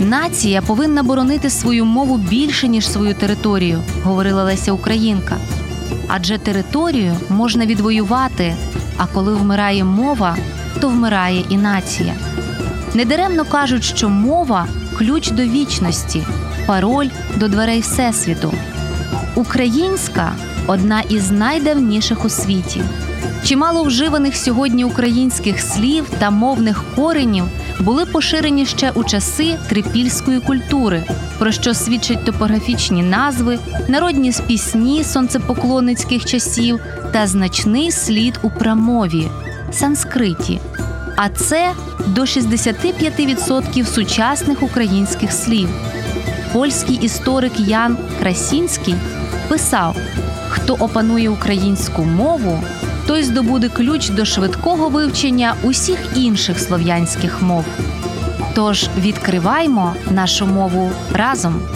Нація повинна боронити свою мову більше, ніж свою територію, говорила Леся Українка. Адже територію можна відвоювати, а коли вмирає мова, то вмирає і нація. Недаремно кажуть, що мова ключ до вічності, пароль до дверей Всесвіту. Українська одна із найдавніших у світі. Чимало вживаних сьогодні українських слів та мовних коренів були поширені ще у часи трипільської культури, про що свідчать топографічні назви, народні пісні сонцепоклонницьких часів та значний слід у прамові санскриті. А це до 65% сучасних українських слів. Польський історик Ян Красінський писав: хто опанує українську мову, той здобуде ключ до швидкого вивчення усіх інших слов'янських мов. Тож відкриваймо нашу мову разом.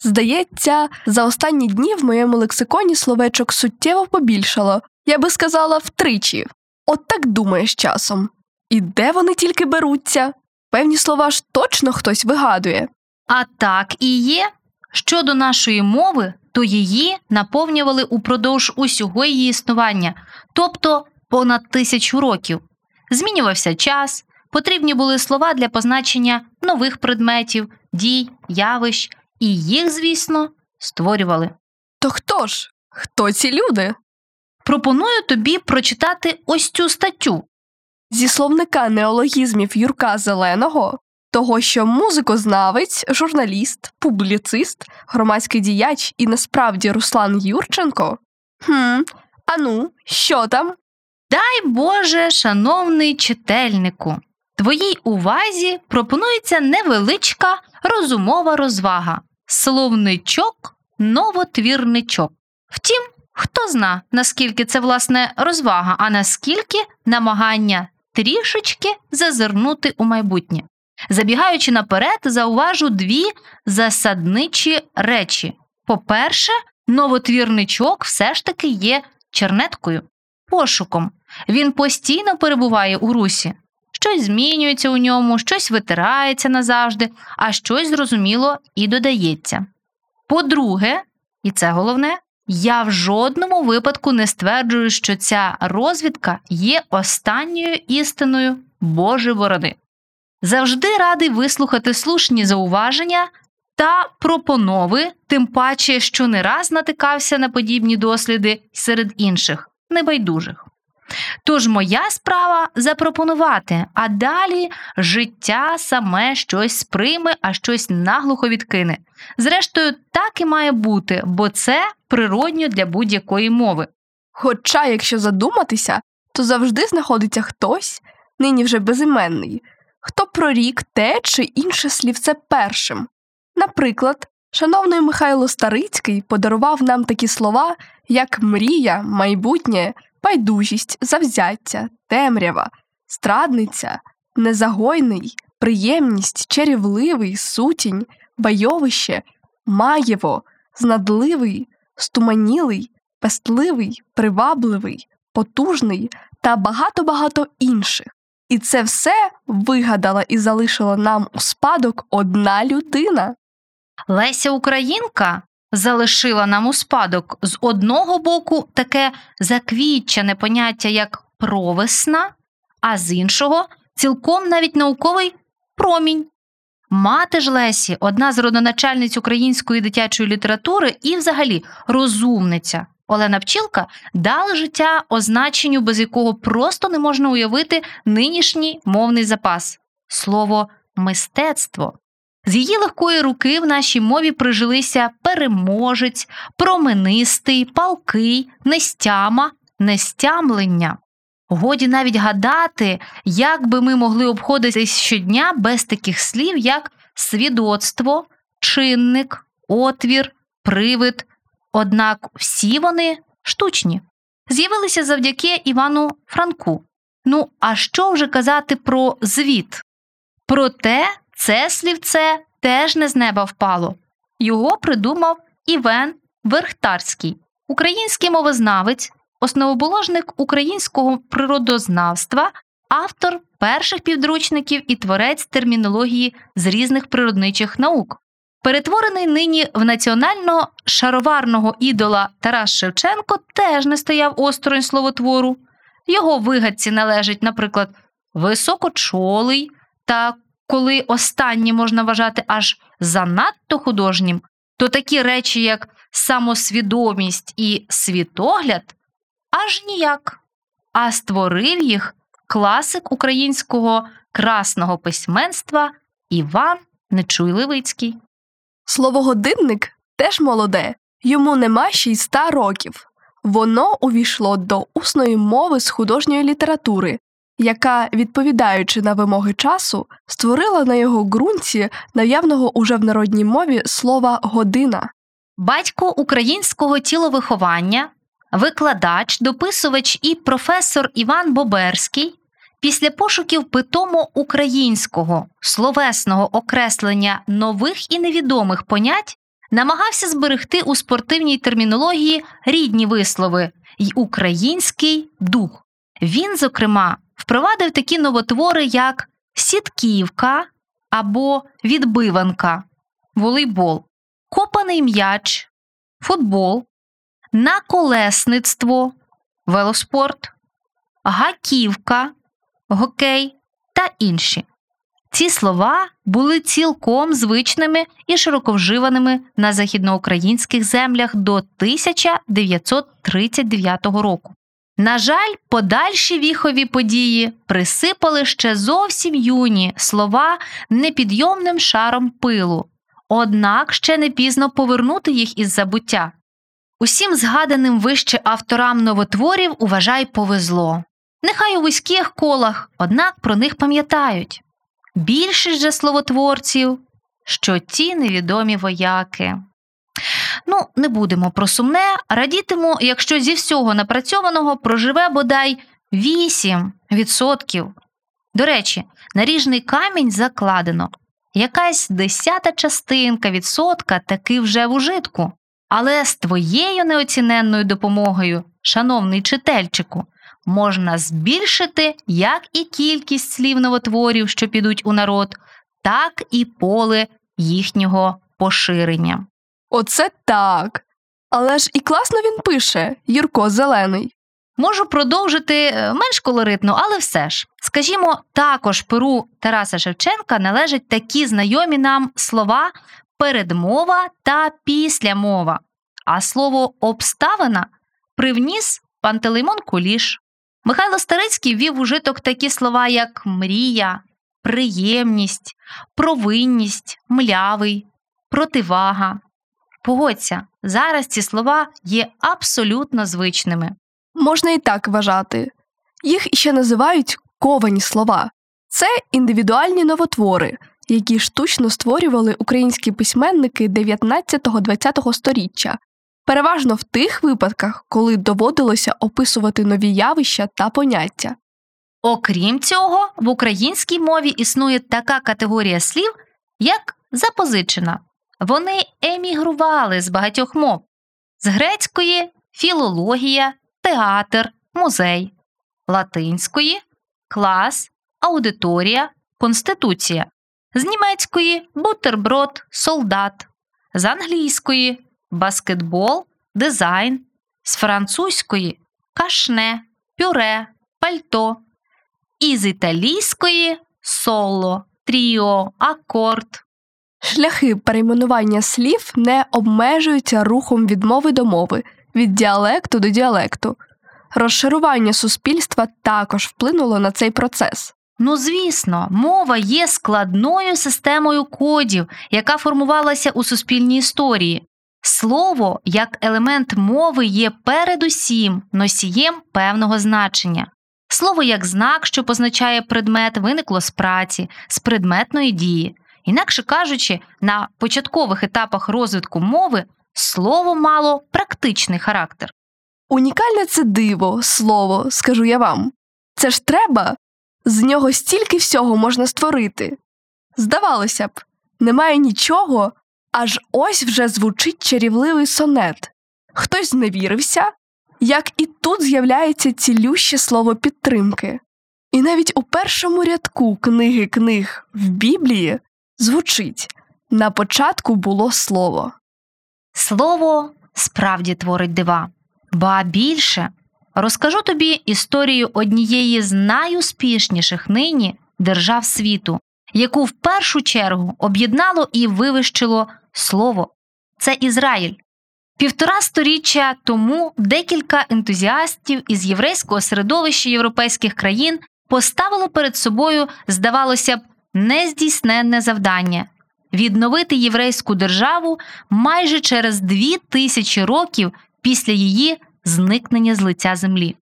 Здається, за останні дні в моєму лексиконі словечок суттєво побільшало. Я би сказала втричі. От так думаєш часом. І де вони тільки беруться? Певні слова ж точно хтось вигадує. А так і є. Щодо нашої мови, то її наповнювали упродовж усього її існування, тобто понад тисячу років. Змінювався час, потрібні були слова для позначення нових предметів, дій, явищ, і їх, звісно, створювали. То хто ж? Хто ці люди? Пропоную тобі прочитати ось цю статтю. Зі словника неологізмів Юрка Зеленого, того, що музикознавець, журналіст, публіцист, громадський діяч і насправді Руслан Юрченко. Хм, ану, що там? Дай Боже, шановний чительнику, твоїй увазі пропонується невеличка розумова розвага, словничок, новотвірничок. Втім, хто зна, наскільки це власне розвага, а наскільки намагання трішечки зазирнути у майбутнє. Забігаючи наперед, зауважу дві засадничі речі. По-перше, новотвірничок все ж таки є чернеткою, пошуком. Він постійно перебуває у русі. Щось змінюється у ньому, щось витирається назавжди, а щось, зрозуміло, і додається. По-друге, і це головне, я в жодному випадку не стверджую, що ця розвідка є останньою істиною Боже борони. Завжди радий вислухати слушні зауваження та пропонови, тим паче, що не раз натикався на подібні досліди серед інших небайдужих. Тож моя справа запропонувати, а далі життя саме щось сприйме, а щось наглухо відкине. Зрештою, так і має бути, бо це природньо для будь-якої мови. Хоча, якщо задуматися, то завжди знаходиться хтось, нині вже безіменний, хто прорік те чи інше слівце першим. Наприклад, шановний Михайло Старицький подарував нам такі слова, як мрія, майбутнє, байдужість, завзяття, темрява, страдниця, незагойний, приємність, чарівливий, сутінь, байовище, маєво, знадливий, стуманілий, пестливий, привабливий, потужний та багато-багато інших. І це все вигадала і залишила нам у спадок одна людина. Леся Українка залишила нам у спадок з одного боку таке заквітчене поняття, як провесна, а з іншого цілком навіть науковий промінь. Мати ж Лесі одна з родоначальниць української дитячої літератури і, взагалі, розумниця. Олена Пчілка дала життя означенню, без якого просто не можна уявити нинішній мовний запас слово мистецтво. З її легкої руки в нашій мові прижилися переможець, променистий, палкий, нестяма, нестямлення. Годі навіть гадати, як би ми могли обходитись щодня без таких слів, як свідоцтво, чинник, отвір, привид. Однак всі вони штучні, з'явилися завдяки Івану Франку. Ну, а що вже казати про звіт? Проте це слівце теж не з неба впало. Його придумав Івен Верхтарський, український мовознавець, основоположник українського природознавства, автор перших підручників і творець термінології з різних природничих наук. Перетворений нині в національно шароварного ідола Тарас Шевченко теж не стояв осторонь словотвору. Його вигадці належать, наприклад, високочолий та коли останнє можна вважати аж занадто художнім, то такі речі, як самосвідомість і світогляд, аж ніяк. А створив їх класик українського красного письменства Іван Нечуй-Левицький. Слово годинник теж молоде, йому нема ще й ста років. Воно увійшло до усної мови з художньої літератури, яка, відповідаючи на вимоги часу, створила на його ґрунті наявного уже в народній мові слова година. Батько українського тіловиховання, викладач, дописувач і професор Іван Боберський після пошуків питомо українського словесного окреслення нових і невідомих понять намагався зберегти у спортивній термінології рідні вислови й український дух. Він, зокрема, впровадив такі новотвори, як сітківка або відбиванка, волейбол, копаний м'яч, футбол, наколесництво, велоспорт, гаківка, гокей та інші. Ці слова були цілком звичними і широковживаними на західноукраїнських землях до 1939 року. На жаль, подальші віхові події присипали ще зовсім юні слова непідйомним шаром пилу, однак ще не пізно повернути їх із забуття. Усім згаданим вище авторам новотворів уважай повезло. Нехай у вузьких колах, однак про них пам'ятають. Більшість же словотворців, що ті невідомі вояки. Ну, не будемо про сумне, радітиму, якщо зі всього напрацьованого проживе бодай 8%. До речі, наріжний камінь закладено. Якась десята частинка відсотка таки вже в ужитку. Але з твоєю неоціненною допомогою, шановний чительчику, можна збільшити як і кількість слів новотворів, що підуть у народ, так і поле їхнього поширення. Оце так. Але ж і класно він пише, Юрко Зелений. Можу продовжити е, менш колоритно, але все ж. Скажімо, також перу Тараса Шевченка належать такі знайомі нам слова передмова та післямова. А слово обставина привніс Пантелеймон Куліш. Михайло Старицький ввів у житок такі слова, як мрія, приємність, провинність, млявий, противага. Погодься, зараз ці слова є абсолютно звичними. Можна і так вважати. Їх іще називають ковані слова. Це індивідуальні новотвори, які штучно створювали українські письменники 19-20 століття, переважно в тих випадках, коли доводилося описувати нові явища та поняття. Окрім цього, в українській мові існує така категорія слів, як запозичена. Вони емігрували з багатьох мов з грецької філологія, театр, музей, латинської, клас, аудиторія, конституція, з німецької бутерброд, солдат, з англійської баскетбол, дизайн, з французької кашне, пюре, пальто, із італійської соло, тріо, акорд. Шляхи перейменування слів не обмежуються рухом від мови до мови, від діалекту до діалекту. Розшарування суспільства також вплинуло на цей процес. Ну, звісно, мова є складною системою кодів, яка формувалася у суспільній історії. Слово як елемент мови є передусім носієм певного значення. Слово як знак, що позначає предмет, виникло з праці, з предметної дії. Інакше кажучи, на початкових етапах розвитку мови слово мало практичний характер. Унікальне це диво, слово, скажу я вам. Це ж треба. З нього стільки всього можна створити. Здавалося б, немає нічого, аж ось вже звучить чарівливий сонет. Хтось зневірився, як і тут з'являється цілюще слово підтримки. І навіть у першому рядку книги книг в Біблії звучить на початку було слово. Слово справді творить дива. Ба більше розкажу тобі історію однієї з найуспішніших нині держав світу, яку в першу чергу об'єднало і вивищило слово. Це Ізраїль. Півтора сторіччя тому декілька ентузіастів із єврейського середовища європейських країн поставили перед собою, здавалося б, нездійсненне завдання відновити єврейську державу майже через дві тисячі років після її зникнення з лиця землі.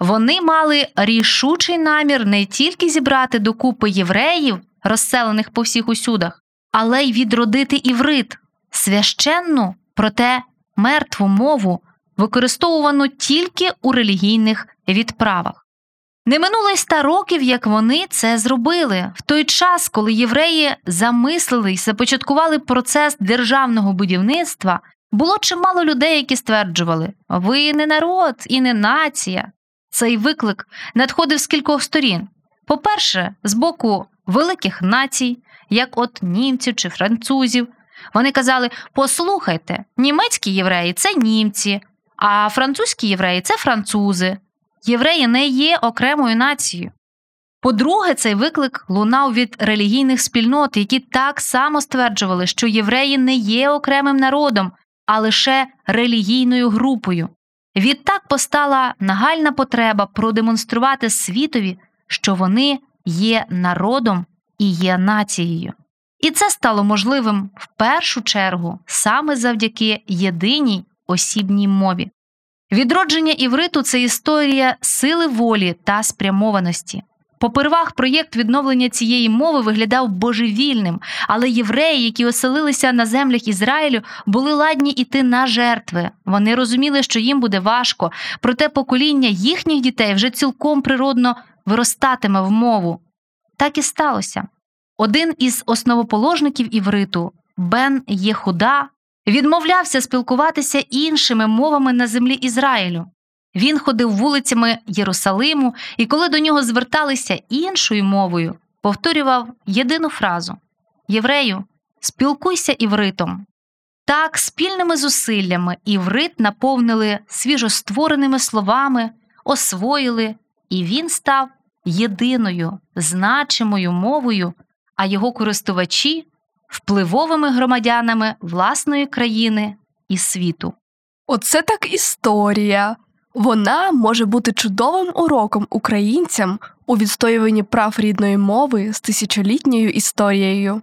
Вони мали рішучий намір не тільки зібрати докупи євреїв, розселених по всіх усюдах, але й відродити іврит, священну, проте мертву мову, використовувану тільки у релігійних відправах. Не минуло й ста років, як вони це зробили, в той час, коли євреї замислили й започаткували процес державного будівництва, було чимало людей, які стверджували: ви не народ і не нація. Цей виклик надходив з кількох сторін. По-перше, з боку великих націй, як от німців чи французів. Вони казали: послухайте, німецькі євреї це німці, а французькі євреї це французи. Євреї не є окремою нацією. По-друге, цей виклик лунав від релігійних спільнот, які так само стверджували, що євреї не є окремим народом, а лише релігійною групою. Відтак постала нагальна потреба продемонструвати світові, що вони є народом і є нацією. І це стало можливим в першу чергу саме завдяки єдиній осібній мові. Відродження івриту це історія сили волі та спрямованості. Попервах проєкт відновлення цієї мови виглядав божевільним, але євреї, які оселилися на землях Ізраїлю, були ладні йти на жертви. Вони розуміли, що їм буде важко, проте покоління їхніх дітей вже цілком природно виростатиме в мову. Так і сталося. Один із основоположників івриту, Бен Єхуда, відмовлявся спілкуватися іншими мовами на землі Ізраїлю. Він ходив вулицями Єрусалиму і, коли до нього зверталися іншою мовою, повторював єдину фразу Єврею, спілкуйся івритом. Так, спільними зусиллями іврит наповнили свіжоствореними словами, освоїли, і він став єдиною значимою мовою, а його користувачі впливовими громадянами власної країни і світу. Оце так історія. Вона може бути чудовим уроком українцям у відстоюванні прав рідної мови з тисячолітньою історією.